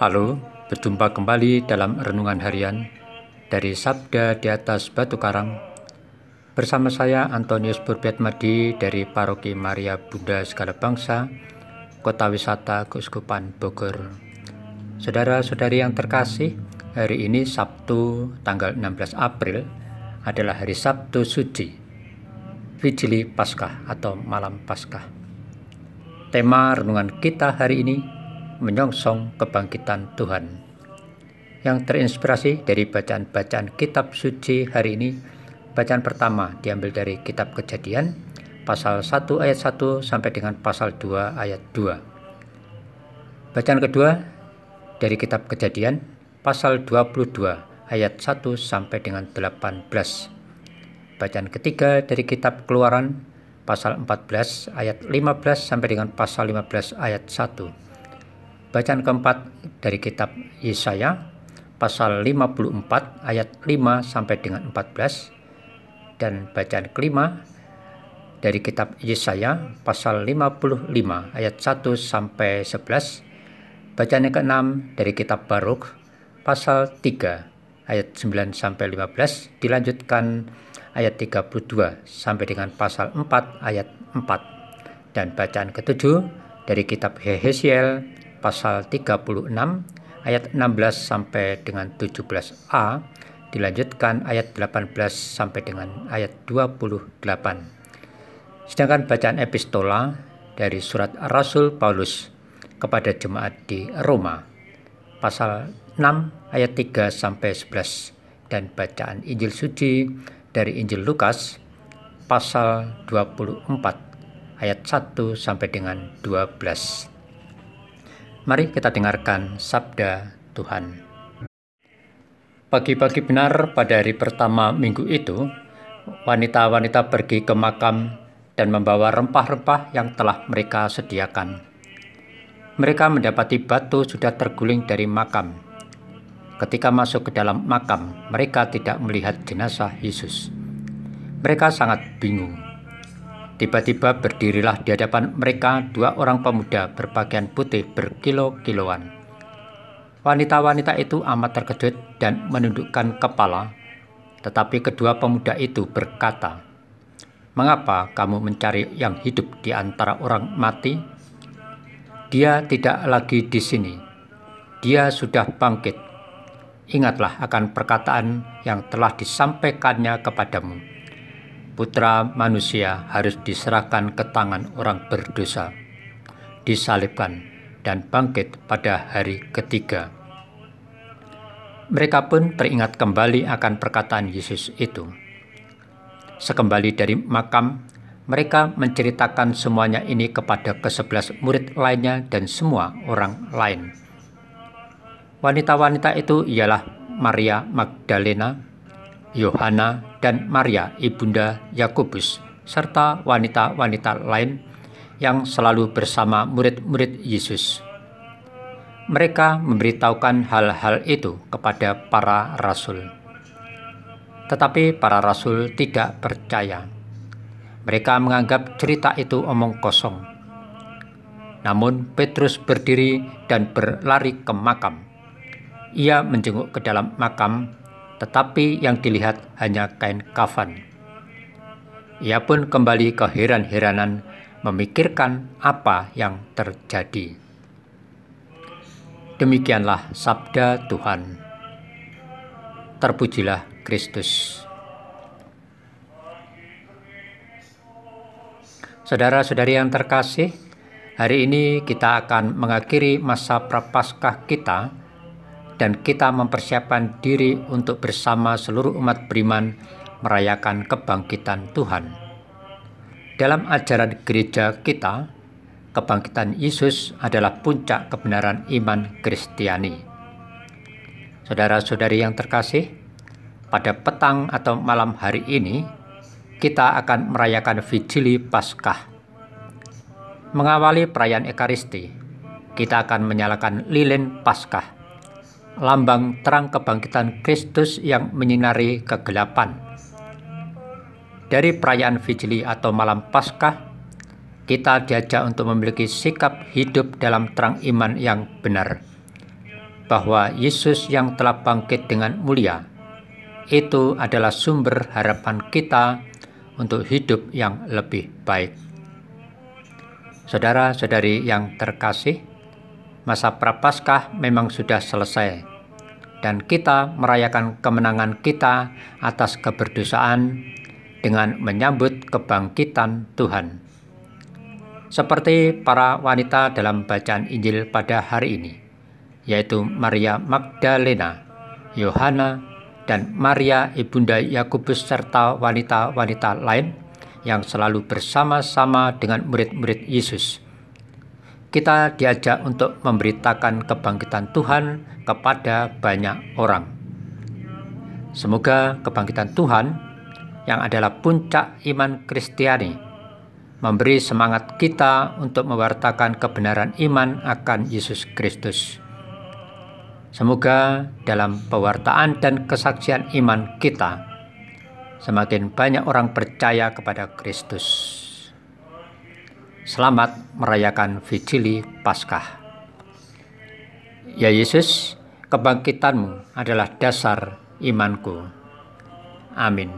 Halo, berjumpa kembali dalam renungan harian dari Sabda di atas Batu Karang bersama saya Antonius Burbiatmadi dari Paroki Maria Bunda Segala Bangsa, Kota Wisata Keuskupan Bogor. Saudara-saudari yang terkasih, hari ini Sabtu tanggal 16 April adalah hari Sabtu Suci, Vigili Paskah atau Malam Paskah. Tema renungan kita hari ini menyongsong kebangkitan Tuhan. Yang terinspirasi dari bacaan-bacaan kitab suci hari ini, bacaan pertama diambil dari kitab Kejadian pasal 1 ayat 1 sampai dengan pasal 2 ayat 2. Bacaan kedua dari kitab Kejadian pasal 22 ayat 1 sampai dengan 18. Bacaan ketiga dari kitab Keluaran pasal 14 ayat 15 sampai dengan pasal 15 ayat 1 Bacaan keempat dari kitab Yesaya pasal 54 ayat 5 sampai dengan 14 dan bacaan kelima dari kitab Yesaya pasal 55 ayat 1 sampai 11 bacaan yang keenam dari kitab Baruk pasal 3 ayat 9 sampai 15 dilanjutkan ayat 32 sampai dengan pasal 4 ayat 4 dan bacaan ketujuh dari kitab Hehesiel pasal 36 ayat 16 sampai dengan 17a dilanjutkan ayat 18 sampai dengan ayat 28. Sedangkan bacaan epistola dari surat Rasul Paulus kepada jemaat di Roma pasal 6 ayat 3 sampai 11 dan bacaan Injil suci dari Injil Lukas pasal 24 ayat 1 sampai dengan 12. Mari kita dengarkan sabda Tuhan. Pagi-pagi benar pada hari pertama minggu itu, wanita-wanita pergi ke makam dan membawa rempah-rempah yang telah mereka sediakan. Mereka mendapati batu sudah terguling dari makam. Ketika masuk ke dalam makam, mereka tidak melihat jenazah Yesus. Mereka sangat bingung Tiba-tiba berdirilah di hadapan mereka dua orang pemuda berpakaian putih berkilo-kiloan. Wanita-wanita itu amat terkejut dan menundukkan kepala, tetapi kedua pemuda itu berkata, "Mengapa kamu mencari yang hidup di antara orang mati? Dia tidak lagi di sini. Dia sudah bangkit. Ingatlah akan perkataan yang telah disampaikannya kepadamu." Putra manusia harus diserahkan ke tangan orang berdosa, disalibkan, dan bangkit pada hari ketiga. Mereka pun teringat kembali akan perkataan Yesus itu. Sekembali dari makam, mereka menceritakan semuanya ini kepada kesebelas murid lainnya dan semua orang lain. Wanita-wanita itu ialah Maria Magdalena, Yohana, dan Maria ibunda Yakobus, serta wanita-wanita lain yang selalu bersama murid-murid Yesus. Mereka memberitahukan hal-hal itu kepada para rasul. Tetapi para rasul tidak percaya. Mereka menganggap cerita itu omong kosong. Namun Petrus berdiri dan berlari ke makam. Ia menjenguk ke dalam makam tetapi yang dilihat hanya kain kafan. Ia pun kembali keheran-heranan memikirkan apa yang terjadi. Demikianlah sabda Tuhan. Terpujilah Kristus. Saudara-saudari yang terkasih, hari ini kita akan mengakhiri masa prapaskah kita dan kita mempersiapkan diri untuk bersama seluruh umat beriman merayakan kebangkitan Tuhan. Dalam ajaran gereja kita, kebangkitan Yesus adalah puncak kebenaran iman Kristiani. Saudara-saudari yang terkasih, pada petang atau malam hari ini, kita akan merayakan Vigili Paskah. Mengawali perayaan Ekaristi, kita akan menyalakan lilin Paskah lambang terang kebangkitan Kristus yang menyinari kegelapan. Dari perayaan Vigili atau malam Paskah, kita diajak untuk memiliki sikap hidup dalam terang iman yang benar. bahwa Yesus yang telah bangkit dengan mulia itu adalah sumber harapan kita untuk hidup yang lebih baik. Saudara-saudari yang terkasih, masa prapaskah memang sudah selesai dan kita merayakan kemenangan kita atas keberdosaan dengan menyambut kebangkitan Tuhan. Seperti para wanita dalam bacaan Injil pada hari ini, yaitu Maria Magdalena, Yohana, dan Maria ibunda Yakobus serta wanita-wanita lain yang selalu bersama-sama dengan murid-murid Yesus. Kita diajak untuk memberitakan kebangkitan Tuhan kepada banyak orang. Semoga kebangkitan Tuhan yang adalah puncak iman Kristiani memberi semangat kita untuk mewartakan kebenaran iman akan Yesus Kristus. Semoga dalam pewartaan dan kesaksian iman kita, semakin banyak orang percaya kepada Kristus. Selamat merayakan Vigili Paskah. Ya Yesus, kebangkitanmu adalah dasar imanku. Amin.